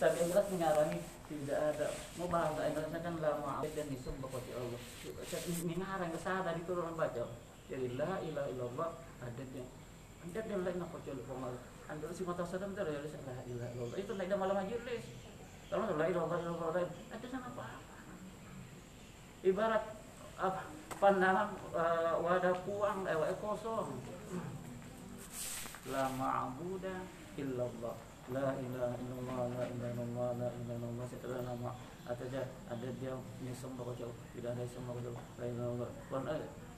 tapi yang jelas mengarani tidak ada. Mau bahasa Indonesia kan lama. Dan nisum bapak Allah. Mengarang kesadaran itu orang baca jadi la ilaha illallah ada yang ada yang lain apa coba pengal anda si mata sadam ter ya la ilaha illallah. Itu lain malam majelis kalau la ilaha illallah ada sama apa? Ibarat apa? Pandangan uh, wadah puang eh kosong. La ma'buda illallah la ilaha illallah la ilaha illallah la ilaha illallah setelah nama ada dia ada dia nisam baca tidak ada nisam baca la ilaha illallah.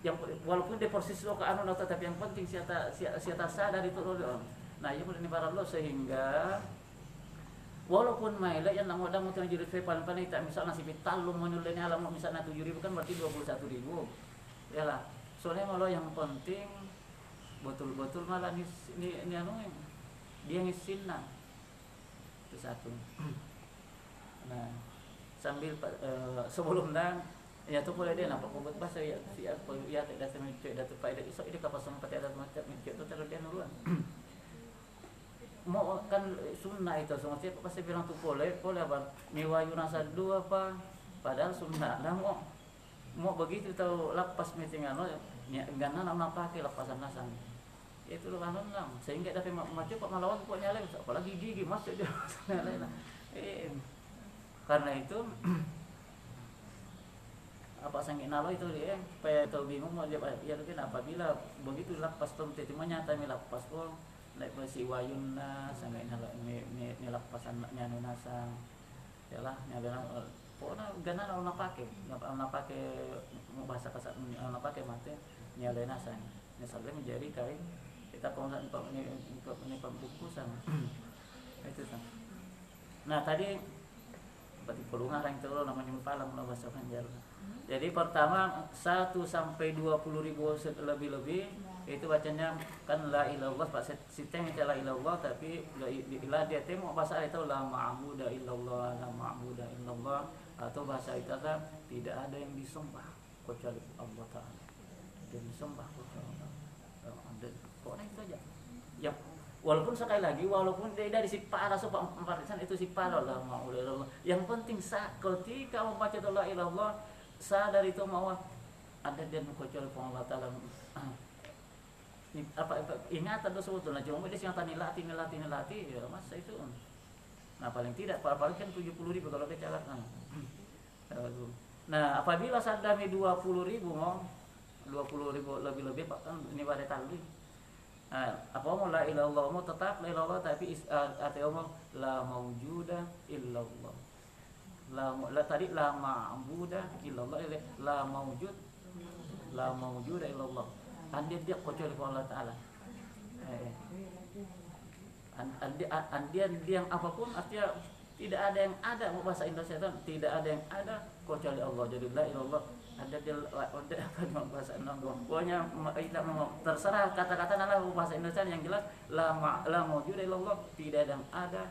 Yang walaupun di posisi lo ke anu tapi yang penting siata siata sadar itu lo nah iya boleh para lo sehingga walaupun maila yang namu ada mau jadi fe paling paling tak misalnya si pital lo menulis alam misalnya tujuh ribu kan berarti dua puluh satu ribu. Ya lah soalnya malah yang penting betul-betul malah ini ini, ini anu dia ngisinna itu satu nah sambil uh, sebelum dan ya tu boleh dia nampak buat bahasa ya si ya tak datang mencet datuk faedah iso ini kapal sama pada adat macam mencet tu terus dia nuluan mau kan sunnah itu semua siapa pasti bilang tu boleh boleh apa? Niwa yunasa dua apa? Padahal sunnah nah mau mau begitu tahu lepas meeting anu ya gana nama pakai lepasan nasan itu loh kan sehingga tapi macam pak malawan kok nyala apalagi gigi masuk dia nyala eh karena itu apa sanggit nalo itu dia supaya tahu bingung mau dia ya mungkin apabila begitu lepas tom teti nyata mi lepas pun. Naik si wayun na sanggit nalo mi mi mi nasa ya lah nyala pokoknya gana nalo na pakai. Na pakai mau bahasa kasar na pakai mati nyala nasa misalnya menjadi kain kita pengusaha ini ini pembungkusan itu kan nah tadi berarti perlu ngarang itu namanya palang bahasa Banjar jadi pertama 1 sampai 20 ribu lebih-lebih itu bacanya kan la ilallah Pak. Siteng itu la ilallah tapi la dia temu bahasa itu la ma'budu illallah la ma'budu illallah atau bahasa itu kan tidak ada yang disembah kecuali Allah taala. Dan disembah kecuali Allah pokoknya itu aja ya walaupun sekali lagi walaupun dari si para sopan empat itu si para lah mau yang penting saat ketika membaca la ilallah sadar itu mau ada dia kecuali Allah Taala apa, apa ingatan itu sebetulnya. Cuma dia yang tani latih latih latih ya masa itu. Nah paling tidak paling kan tujuh puluh ribu kalau dia catat. Nah apabila sadami dua puluh ribu mau dua puluh ribu lebih lebih pak. Kan ini pada tali Nah, apa mau la ilallah mau tetap la ilallah tapi atau mau la maujuda illallah. La, la tadi la ma'buda illallah la maujud la maujuda illallah. Andi dia kecuali Allah taala. Eh. andi andi yang apa pun artinya tidak ada yang ada bahasa Indonesia tidak ada yang ada kecuali Allah. Jadi la ilallah ada dia ada apa bahasa Indonesia? Pokoknya tidak mau terserah kata-kata adalah bahasa Indonesia yang jelas la ma, la maujud illallah tidak ada yang ada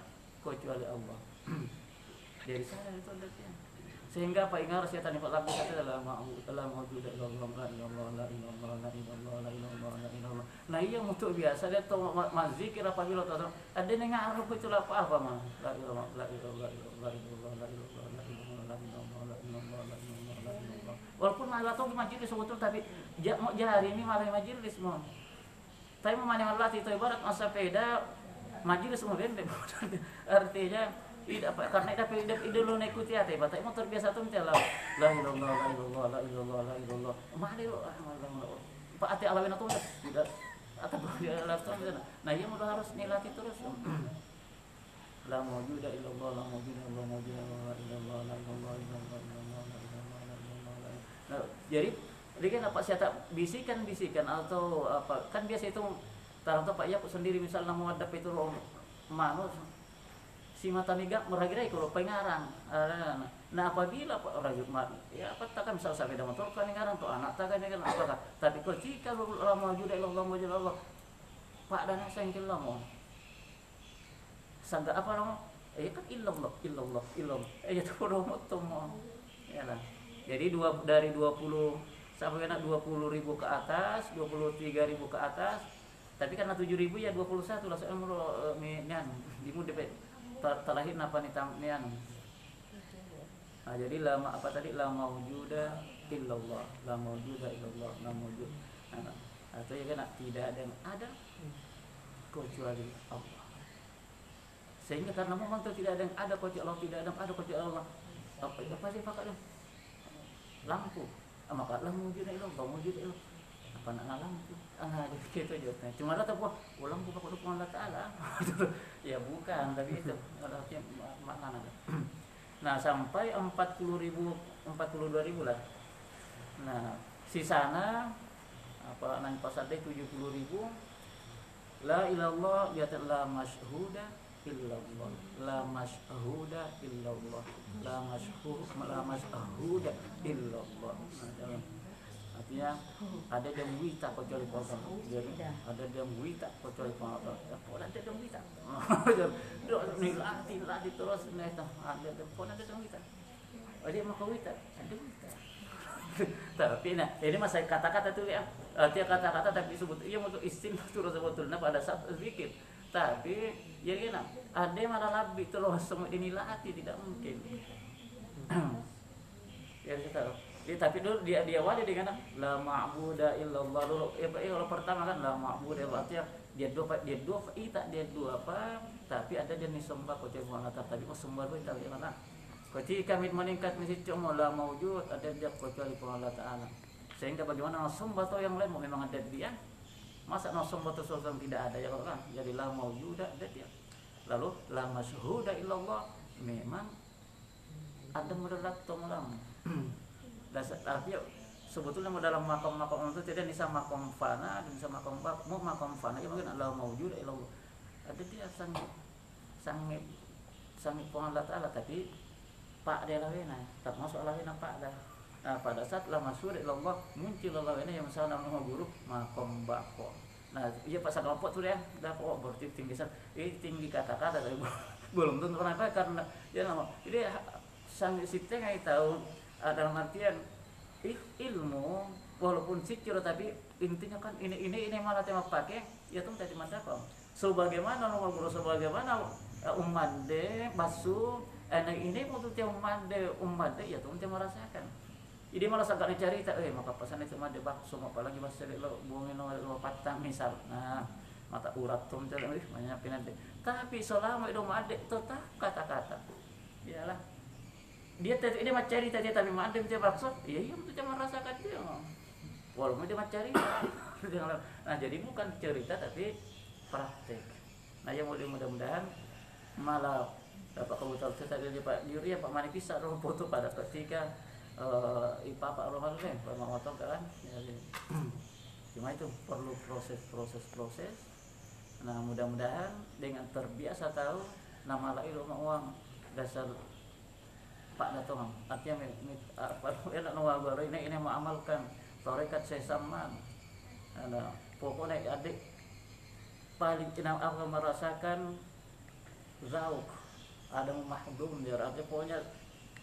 kecuali Allah. Dari sana itu adanya sehingga apa ingat ya tadi Pak Labu kata dalam dalam wujud Allah la ilallah la ilallah la ilallah la ilallah la ilallah. Nah iya untuk biasa dia tahu mazikir apabila tahu ada yang ngaruh itu apa apa mah la ilallah la ilallah la ilallah la ilallah la ilallah la ilallah la ilallah la ilallah la ilallah walaupun malah tahu majelis sebetulnya tapi mau jari ini malah majelis mau tapi memandang Allah itu ibarat masa peda majelis semua artinya tidak apa? Karena tapi tidak tidak lo ikuti hati batai motor biasa tuh mencela la ilallah la ilallah la ilallah la ilallah mari lo pak hati alawin itu tidak. Atau dia langsung nah ia mudah harus nilati terus la mawjuda illallah la mawjuda la mawjuda la ilallah illallah illallah la ilallah la ilallah la nah jadi dia kan apa siapa bisikan bisikan atau apa kan biasa itu taruh pak ya sendiri misalnya mau ada itu manus si mata miga meragirai kalau pengarang nah apabila rajut mat ya apa takkan misal sampai dalam motor kan ngarang tuh anak takkan kan apakah? Tapi kalau jika lama juga Allah mau Allah pak dan sengkel lama sangka apa nama? Eh kan illallah illallah illallah. Eh itu romo tuh ya lah jadi dua dari 20 sampai kena 20 ribu ke atas 23 ribu ke atas tapi karena 7 ribu ya 21 lah soalnya mau eh, di mudah ter- terlahir apa nih tamnian nah jadi lama apa tadi? La maujuda illallah la maujuda illallah la maujud nah, atau ya kan tidak ada yang ada kecuali Allah. Sehingga karena memang itu tidak ada yang ada kecuali Allah tidak ada yang ada kecuali Allah. Apa apa sih pakai lampu. Ah, maka lah maujuda illallah maujuda illallah apa nak lampu? Ah gitu jawabnya. Cuma lah tahu oh lampu pakai dukung Allah Taala. Ya bukan tapi itu. Makna nah sampai 40 ribu 42 ribu lah. Nah sisana apa nang pasade 70 ribu la ilallah ya la masyhuda illallah. La masyhuda illallah. La masyhud la masyhuda illallah. Artinya ada yang wita kecuali Allah jadi ada yang wita kecuali Allah pun ada yang wita. Nih latih terus nih ada pun ada yang wita. Ada yang mau wita? Ada wita. Tapi nah ini masa kata-kata tuh ya. Artinya kata-kata tapi sebut iya untuk istilah terus sebetulnya pada saat berpikir tapi ya gini ada malah lebih terus semua dinilati tidak mungkin. Ya kita tahu. Ya, tapi dulu dia dia wali dengan la ma'buda illallah. Dulu ya, ya kalau pertama kan la ma'buda artinya dia dua dia dua ita dia dua apa tapi ada dia nisembah kau coba ngatar tadi kau sembah itu tapi mana ketika kami meningkat mesti cuma la maujud ada dia kecuali Allah Taala. Sehingga bagaimana sembah atau yang lain memang ada dia masa sembah atau sesuatu tidak ada ya kan jadi la maujuda dia lalu la masyhuda illallah memang ada mudarat tomulam dasar artinya sebetulnya dalam makam-makam itu tidak bisa makam fana dan bisa makam mau makam fana ya mungkin Allah maujud illallah. Ada dia sang sang sang Allah Taala tapi pak dia lawena tak masuk lawena pak dah nah pada saat lama suri Allah muncul lawena yang misalnya nama guru makom bako. Nah iya pas ada apa tuh ya dah kok berarti tinggi sana ini tinggi kata-kata tapi belum tentu. Kenapa? Karena ya nama jadi sang site nggak tahu dalam artian ilmu walaupun sicur tapi intinya kan ini ini ini malah tema pakai ya tuh tadi apa? Sebagaimana nama guru sebagaimana umat de basuh anak ini mau tuh umat de umat de ya tuh dia merasakan jadi malah sagak cerita eh maka pesan itu mah de bakso apalagi bahasa lo buangin lo lo patang misal nah mata urat tuh dia eh banyak pinade tapi selama itu mah de tetap kata-kata. Iyalah. Dia tadi ini mah cerita dia tapi mah dia bakso iya iya tuh dia merasakan dia? Walaupun dia mah cerita nah jadi bukan cerita tapi praktek. Nah yang mudah-mudahan malah kebetulan saya tadi Pak Yuri Pak Mani bisa roh foto pada ketika uh, ipa Pak Roman kan Pak Mamoto kan jadi, cuma itu perlu proses proses proses. Nah mudah-mudahan dengan terbiasa tahu nama lain rumah uang dasar Pak Datong artinya apa ya nak baru ini ini mau amalkan. Torekat saya sama nah, pokoknya adik paling kenal aku merasakan zauk. Ada mahdum dia artinya pokoknya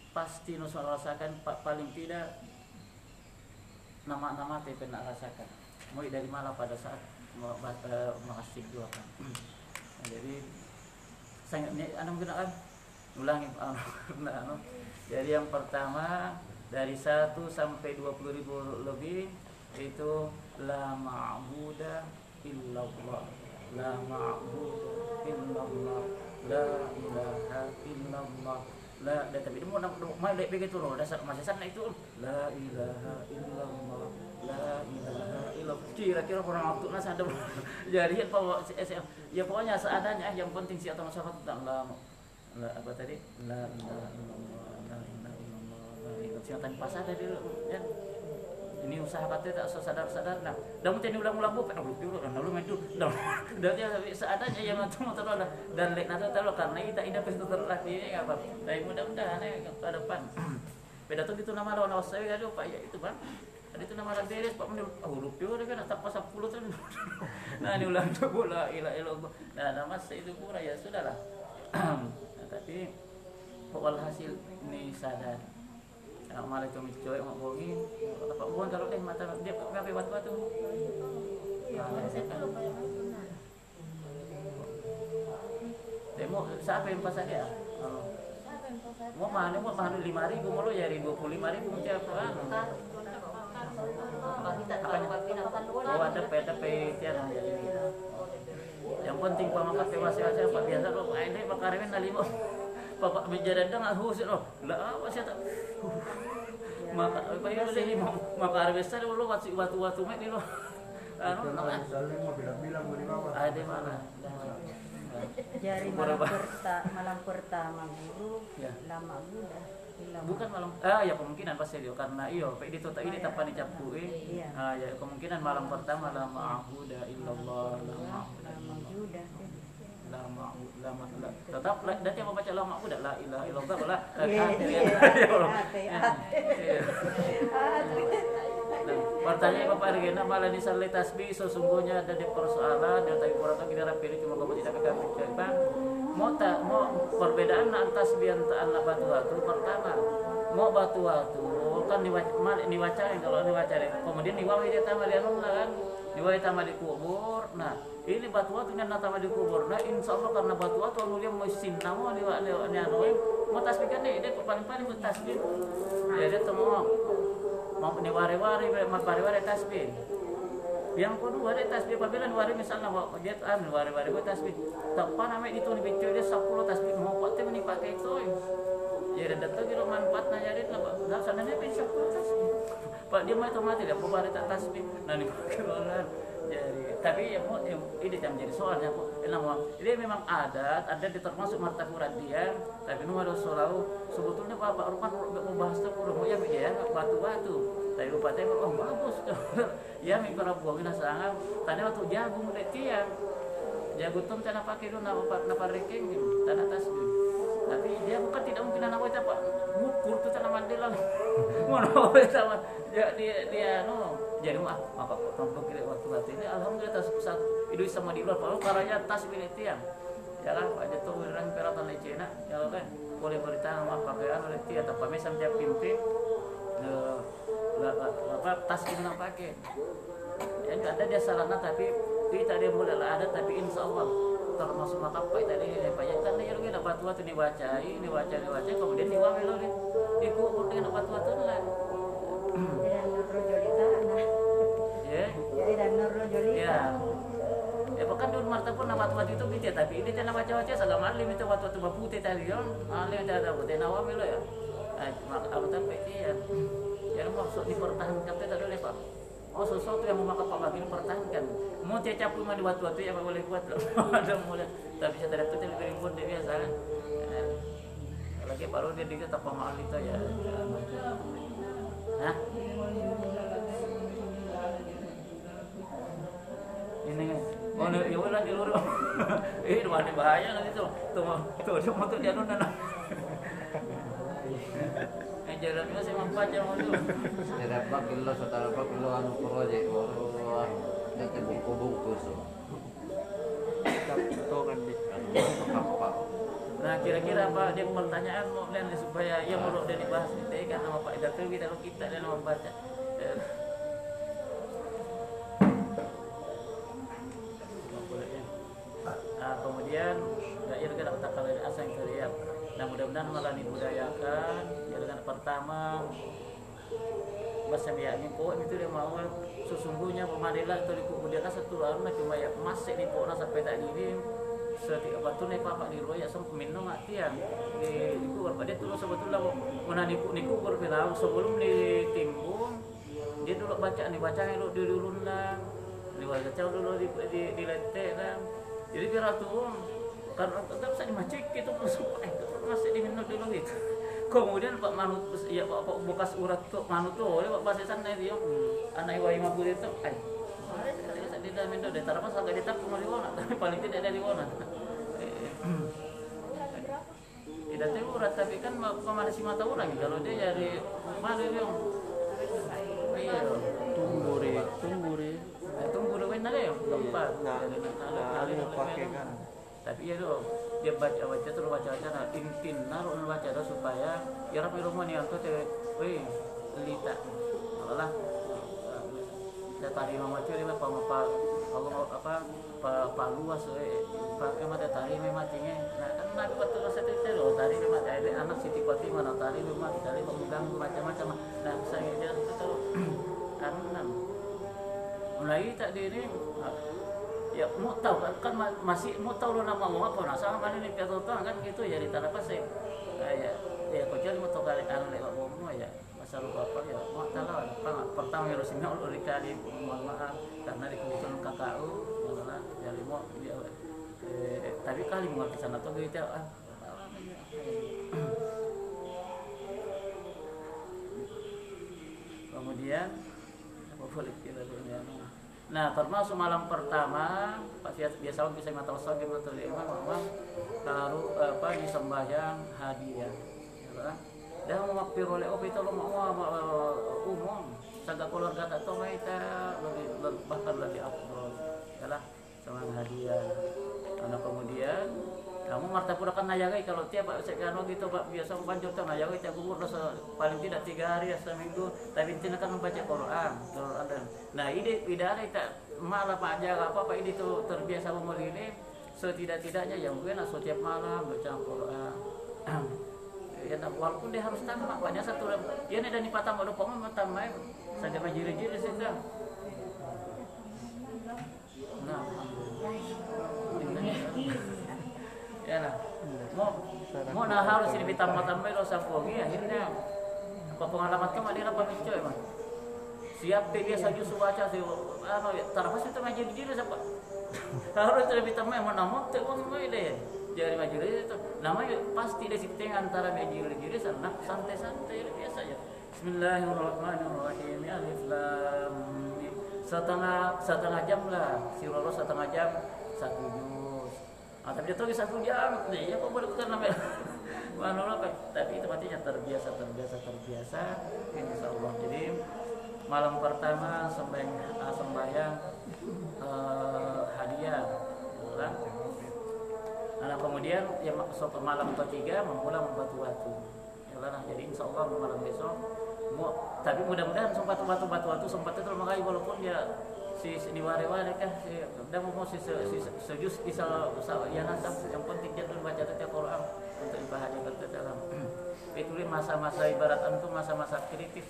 pasti nusa rasakan paling tidak nama-nama tapi nak rasakan. Mulai dari mana pada saat mengasih dua kan. Nah, jadi sangat anda mungkin akan ulangi anu jadi yang pertama dari 1 sampai 20 ribu lebih itu la ma'buda illallah. La ma'buda illallah. La ilaha illallah la dan tapi mau nak mai lek begitu loh dasar masih sana itu. La ilaha illallah la ilaha illallah. Kira-kira kurang waktu nas ada jadi apa ya pokoknya seadanya yang penting si atau masyarakat tentang la la apa tadi? La ilaha illallah la ilaha illallah la ilaha singkatan pas ada di ya ini usaha kata tak sadar-sadar. Nah dah mesti ulang-ulang bu pengen dulu kan lalu maju dah dah dia seadanya yang nanti mau terlalu dan lek nanti terlalu karena kita tidak bisa terlatih ini apa? Dari mudah-mudahan ya ke depan. Beda tuh itu nama lawan saya ada pak ya itu bang. Ada itu nama beres pak menurut oh huruf juga kan tak pas sepuluh tahun. Nah ini ulang coba lah ilah ilah nah nama saya itu kurang ya sudahlah. Nah, tapi pokok hasil ini sadar Nah, malah cuma cewek mau bohongin apa bukan kalau deh mata dia ngapain batu batu demo siapa yang pasang dia? Oh. mau mana mau mana lima ribu mau lo jadi dua puluh lima ribu tiap anu oh ada PTP tiada jadi yang penting pamakat masih aja pak biasa lo ini makaremen nalimo bapak bicara nggak husit lo lah apa sih tak? Maka apa ya ini maka besar lo watu watu watu mek lo anu ada mana? Jari malam, perta, malam pertama guru, ya. lama Buddha. Bukan malam, ah ya kemungkinan pasti dia karena iyo, pak itu tak ini tanpa dicampuri. Iya. Ah ya kemungkinan malam pertama lama Buddha illallah lama Buddha lama lama tetap dan yang membaca lama aku dah la ilaha illallah wala Pertanyaan Bapak Regina malah di salih tasbih sesungguhnya ada di persoalan dan tapi orang kira rapi cuma kamu tidak kami coba mau tak mau perbedaan antara tasbih antara batu batu pertama? Mau batu batu kan dibaca kalau dibaca kemudian diwawi dia tambah dia kan diwawi tambah dikubur nah ini batu batu yang natama di kubur. Nah insya Allah karena batu batu dia mesin namo di di di anu mau tasbih kan dia paling paling mau tasbih. Ya dia tuh mau mau ini wari wari mau wari wari tasbih. Yang kedua dia tasbih apabila wari misalnya mau dia anu wari wari buat tasbih. Tepat namanya itu nih dia sepuluh tasbih. Mau pakai ini pakai itu ya dan datang kira manfaatnya jadi lah nah sana dia bisa tasbih pak dia mau otomatis dia mau tak tasbih. Nah pakai orang jadi tapi ya mau ya, ini yang menjadi soalnya kok nama ini memang adat ada di termasuk martabat dia tapi nu ada selalu sebetulnya bapak rupan membahas itu mau ya ya batu batu tapi lupa teh oh bagus ya mi para buangin sangat. Tadi waktu jagung dek tiang jagung tuh tanah pakai dulu nama nama reking tanah tas tapi dia bukan tidak mungkin anak wanita pak. Ngukur tuh tanah mandilan mau sama dia dia dia no. Jadi mah apa tombok kiri waktu waktu ini alhamdulillah tas satu itu sama di luar kalau karanya tas milik tiang ya. Kan pak jatuh wiran peratan lecena ya kan boleh beritahu apa pakaian oleh tiang tapi misal dia pimpin. Apa tas kita pakai. Ya ada dia sarana tapi kita dia mulai ada tapi insya Allah termasuk maka apa tadi banyak kan dia lagi batu batu dibaca ini baca dibaca kemudian diwami loh dikubur dengan batu batu lah ya jadi dan Nurul ya ya bahkan dulu marta pun nama waktu itu gitu tapi ini cina baca baca segala malam itu waktu itu putih tadi kan malam ada putih nawami lo ya. Maka apa tapi ya. Ya maksud dipertahankan itu tadi pak oh sesuatu yang memakan pak bagi pertahankan mau tiap capu mah di waktu waktu ya boleh buat ada mulai tapi saya tidak tahu lebih pun dia biasa kan lagi baru dia dikit apa mahal itu ya Hah? ini oh ya udah di luar eh mana bahaya nanti tuh tuh tuh tuh tuh dia nuna eh jalan tidak anu proyek buku buku so kan di Nah kira-kira apa? Dia pertanyaan mau supaya ia mau dia dibahas itu kan nama Pak Idakil kita kita dan membaca. kemudian ya kita kata kalau asal yang nah mudah-mudahan malah dibudayakan ya pertama bahasa biaknya kok itu dia mau sesungguhnya pemadilah itu di kemudian satu lalu cuma ya masih di pokoknya sampai tak ini setiap waktu nih papa di roya sem minum atian di itu apa dia tuh sebetulnya mana niku niku berbilang sebelum ditimbun dia dulu baca nih baca dulu di dulu nang di baca dulu di di, di lete nang jadi biar tuh karena tetap saya macik itu supaya itu masih diminum dulu gitu kemudian pak manut ya pak, pak bekas urat tuh manut tuh oleh pak bahasa sana dia anak iwa lima puluh itu ay di dalam itu deh tarapan sampai di tapi wona tapi paling tidak ada di wona tidak tahu urat tapi kan ke mana si mata orang kalau dia dari mana dia iya tunggu re tunggu re tunggu re wena deh tempat nah nah pakai kan tapi ya tuh dia baca baca terus baca baca nah intin naruh baca tuh supaya ya rapi rumah nih aku teh weh lita malah ya tadi mama cuy apa apa Allah apa pa pa luas eh pa emang tadi memang tinggi nah kan ada anak Siti Fatimah Natali rumah dari mengganggu macam-macam. Nah saya dia itu anak mulai tak di ini ya mau tahu kan, kan ma- masih mau tahu lo nama mau apa nah kan ini piatu kan gitu ya di tanah pasir ya ya kau jadi mau tahu kali anak lewat mau ya masa lupa apa ya mau tahu pertama pertama harus ini ulur kali mohon maaf karena di kebutuhan kakakku ya lah jadi mau ya eh, tapi kali mau ke sana tuh gitu ah. Kemudian apa boleh kita lihat Nah, termasuk malam pertama, Fiat biasa bisa mata usaha mata lima, memang taruh apa di sembahyang hadiah. Ya, kan? Dan mau oleh opi itu mau umum, sagak keluarga tak tahu kita lebih bahkan lebih afdol. Yalah, sama hadiah. Karena kemudian kamu marta pura kan nayagai kalau tiap sekano gitu pak biasa banjur tuh nayagai tiap kubur dosa paling tidak tiga hari ya seminggu. Tapi intinya kan membaca Quran Quran. Dan nah ini tidak ada tak malah pak jaga apa pak ini tuh terbiasa umur ini. Setidak-tidaknya yang mungkin setiap malam baca Quran. Ya nah, walaupun dia harus tamat banyak satu ya nih dan di patah mau lupa mau tamat saja majiri-jiri sih nah ya lah mau mau nah harus ini ditambah-tambah dosa pogi akhirnya apa pengalaman kamu dia apa micu emang. Siap deh dia saja subaca sih apa ya terus itu majiri jiri siapa. Harus lebih tambah emang nama tuh mau deh. Jadi majiri itu namanya pasti di situ antara majiri jiri sana santai-santai biasa ya Bismillahirrahmanirrahim Alif Lam setengah setengah jam lah si Roro setengah jam satu ah, tapi dia satu jam nih ya kok kan namanya mana tapi itu artinya terbiasa terbiasa terbiasa insya Allah jadi malam pertama sembahyang uh, sembahyang uh, hadiah kan? Nah, kemudian ya ke malam ketiga memulai membatu-batu. Ya lah, jadi insya Allah malam besok mau tapi mudah-mudahan sempat batu batu sempat itu makanya walaupun dia si, si di ware ware kan si dan mau si se, si se- sejus bisa usaha ya nasab yang penting dia dulu baca tata Quran untuk ibadah kata dalam itu masa-masa ibarat itu masa-masa kritis.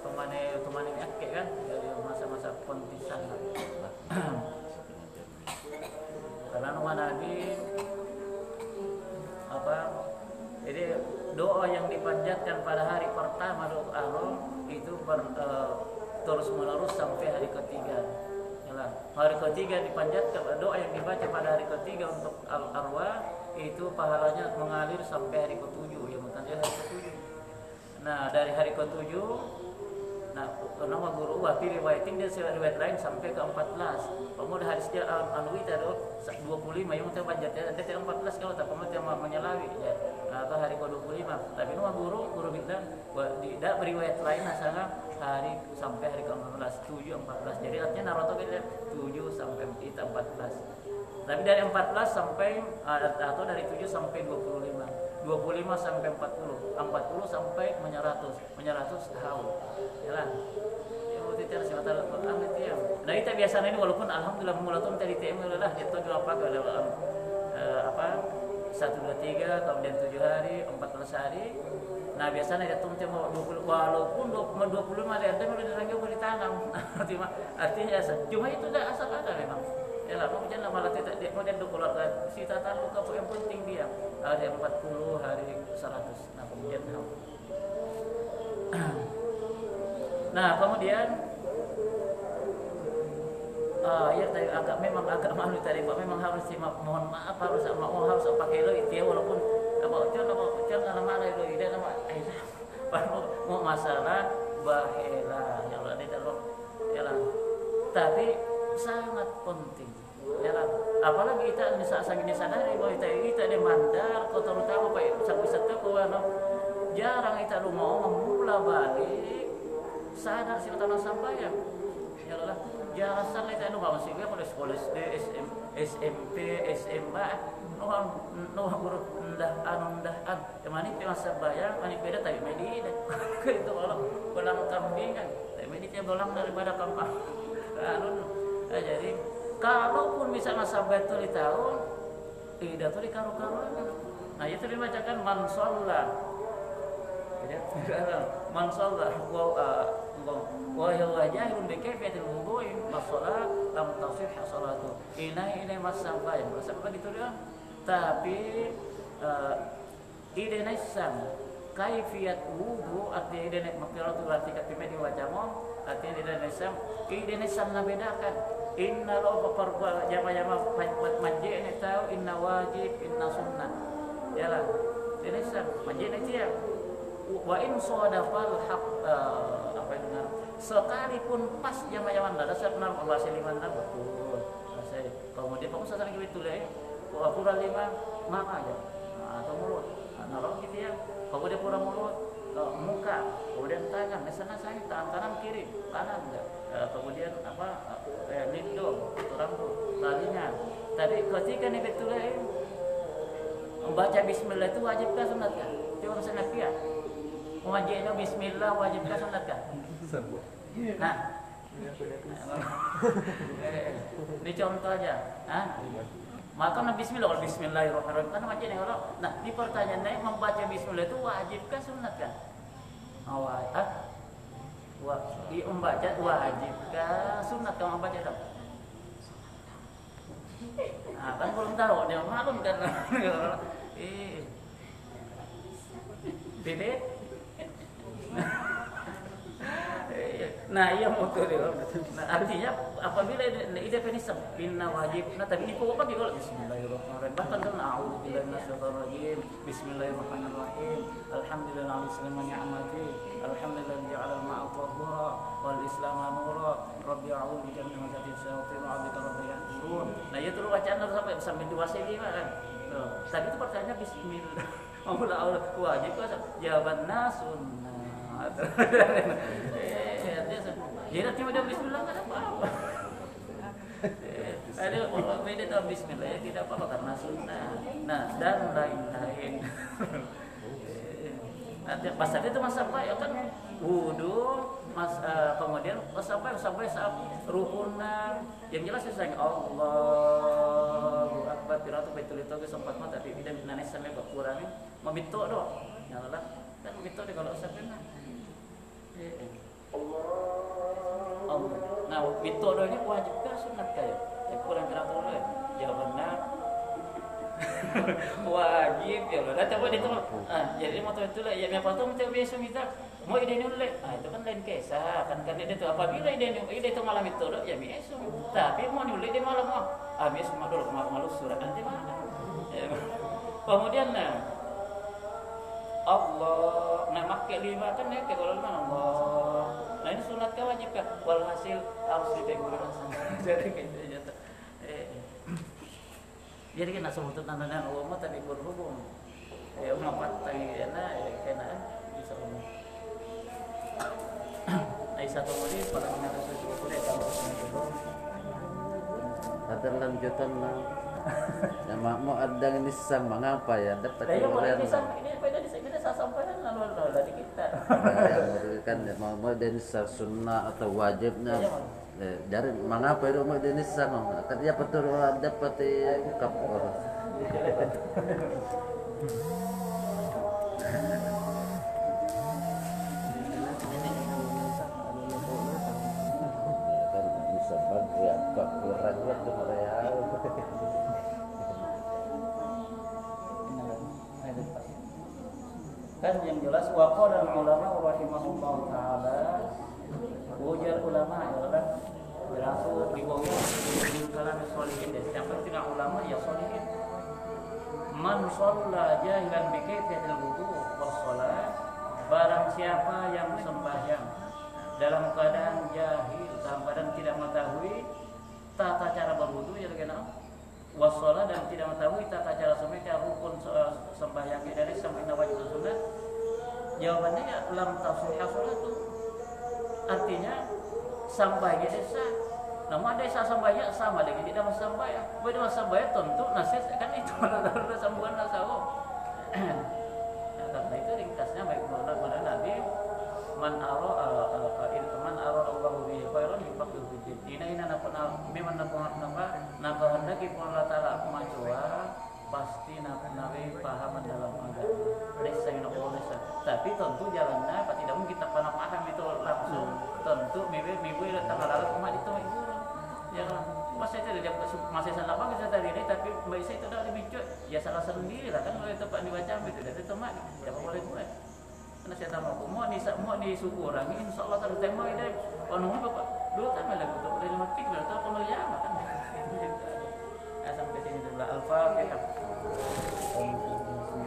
Ke mana ke mana akeh kan? Dari masa-masa pontisan karena nama Nabi apa jadi doa yang dipanjatkan pada hari pertama doa itu ber, eh, terus menerus sampai hari ketiga Yalah, hari ketiga dipanjatkan doa yang dibaca pada hari ketiga untuk al arwah itu pahalanya mengalir sampai hari ketujuh ya bukan hari ketujuh nah dari hari ketujuh Nah, nama guru wa fi riwayatin sewa riwayat lain sampai ke 14. Pemuda hadis dia anu anu itu ada 25 yang ya ada 14 kalau tak pemuda yang menyelawi ya. Ke hari ke-25. Tapi nama guru guru wa tidak beriwayat lain asalnya hari sampai hari ke-14, 7 14. Jadi artinya naroto kita 7 sampai itu 14. Tapi dari 14 sampai atau dari 7 sampai 25. 25 sampai 40, 40 sampai menyeratus, menyeratus. Ya. Ya mau titir itu ya. Nah itu biasanya ini walaupun alhamdulillah mulai tuh tadi TM lah itu juga apa kalau eh, apa satu dua tiga kemudian tujuh hari empat belas hari. Nah biasanya ya tuh cuma dua puluh walaupun dua puluh lima hari ada mulai dirangkau boleh ditanam. Artinya artinya cuma itu udah asal ada memang. Ya lah mau jangan malah tidak dia kemudian dua keluarga si tata luka yang penting dia. Hari 40 hari 100 nah kemudian nah kemudian ah ya tadi agak memang agak malu tadi Pak. Memang harus sih mohon maaf harus mau harus pakai lo itu ya walaupun apa itu nama jangan nama mana itu nama mau mau masalah bahela ya Allah ada dalam ya lah. Tapi sangat penting ya apalagi kita bisa sangat sadari bahwa kita kita ada mandar kau terutama pak bisa bisa tuh jarang kita lu mau memula balik sadar sih tanah sampai ya ya lah jarang sana itu nu masih gue kalau sekolah SD SM, SMP SMA nu nu guru ndah anu ndah an. Ke mana itu masa bayar mani beda tapi medi itu kalau pulang kambing kan. Tapi medi dia pulang daripada kampung. Anu nah, jadi kalaupun misalnya sampai tuh di tahun tidak tuh di karu-karuan. Nah ya itu dibacakan man sholla ya man sholla wa uh, wa huwa jahilun bi kayfiyatil wudu'i masalah lam tasih salatu ini ini mas sampai sampai itu dia? Tapi uh, ide nasan kaifiyat wudu artinya ide nek makiratu arti katime di wajamo artinya ide nasan ide nasan na bedakan. Inna lo perbuat jama jama majid ini tahu inna wajib inna sunnah. Ya lah ini nasan majid ini dia wa in sadafal haq sekalipun pas jama jama ada sebenarnya bahasa lima betul saya kemudian kamu sadar gitu ya. Pura lima mama aja. Nah, atau mulut. Nah, naruh gitu ya. Kemudian pura mulut muka. Kemudian tangan. Di sana saya tangan kanan kiri kanan e, kemudian apa? Eh, lindo rambut talinya tadi ketika nih betul ya. Membaca Bismillah itu wajibkah sunatkah coba sunat ya wajibnya Bismillah wajibkah sunatkah nah. Ini contoh aja. Hah? maka nabi Bismillah kalau Bismillahirrahmanirrahim kan macam ini orang nah di pertanyaannya membaca Bismillah itu wajibkah sunat kan oh, ah Wa, i, membaca wajibkah sunat kalau membaca itu. Nah kan belum tahu dia malum kan. Eh Bebek Nah iya motor ya. Nah, artinya apabila ini definisi inna wajib. Nah tapi ini pokok pagi kalau Bismillahirrahmanirrahim. Bahkan kan A'udzubillahi minasyaitonirrajim. Bismillahirrahmanirrahim. Alhamdulillah ala salama ni'amati. Alhamdulillah ja'ala al-ma'a tahura wal islama nura. Rabbi a'udzu bika min hamazati syayatin wa rabbi yahdurun. Nah itu dulu bacaan sampai sampai dua sini kan. Tuh. Tadi itu pertanyaannya Bismillah. Allah wajib kan jawaban sunnah. Jadi nanti udah Bismillah nggak apa-apa. Ada orang beda tahu Bismillah ya tidak apa-apa karena sunnah. Nah dan lain-lain. Nanti pas tadi itu masa apa ya kan wudhu mas uh, kemudian pas sampai sampai saat rukunan yang jelas itu sayang Allah akbar piratu betul itu sempat mah tapi tidak nanti sampai berkurang memito doh nyala kan memito deh kalau sampai nah Allah. Nah, mitodo ini wajib kah sunat kayak? Ya kurang kira dulu ya. Jawabannya wajib ya loh. Nah, coba itu ah, jadi motor itu lah. Ya, apa tuh macam biasa minta mau ide nulis. Ah, itu kan lain kisah. Kan kan itu apabila ide ide itu malam itu ya biasa. Tapi mau nulis di malam mau. Ah, biasa dulu malu malu surat nanti mana. Kemudian nah, Allah nah makai lima kan ya kalau mana Allah nah ini sunat kah wajib kah walhasil harus dipegang jadi gitu aja eh, jadi kan asal untuk tanda Allah mah tadi berhubung. Ya umah patang ya nah ya kena bisa umum nah satu kali pada kita sesuatu kuliah kalau ada lanjutan lah ya mau ada ini sama ngapa ya? Dapat kalian ini saya sampaikan lalu lalu dari kita. memberikan mau mau dan sunnah atau wajibnya Iya, eh, dari mengapa itu mau dan sama kan ya betul dapat kap kan bisa bantu ya kok kurang waktu mereka kan yang jelas waqala ulama rahimahullah taala ujar ulama ya kan? Berasal di bawah di kalam solihin dan siapa tidak ulama ya solihin man shalla jahilan bi kaifiyatil wudu was shalah barang siapa yang sembahyang dalam keadaan jahil dalam keadaan tidak mengetahui tata cara berwudu ya kan wasola dan tidak mengetahui tata cara sembahyang rukun se- sembahyang dari sampai wajib sunat jawabannya ya lam tasihha salatu artinya sampai jadi sah namun ada sah sambaynya sama dengan tidak mas sambayang beda mas sambayang tentu nasihat kan itu. Ada sambungan nasawo nah, karena itu ringkasnya baik menurut pada nabi man aro man aro Allah bihi khairan yufaqihu fid din. Ina ina napa memang napa napa? Napa hendaki tapi tentu jalannya apa tidak mungkin kita panah makan itu langsung. Hmm. Tentu bibi bibi tanggal lalu kemarin itu ibu. Ya kan masih ada tidak masih saya salah kita tadi ini tapi mbak Isa itu udah lebih cut ya salah sendiri lah kan kalau itu pak dibaca begitu dari itu ya apa boleh buat, karena saya tahu aku mau nih mau di suku orang insya Allah terus tema ini. Penuh bapak dua kan malah butuh dari lima pik berarti apa lo ya makan sampai sini dulu al-fatihah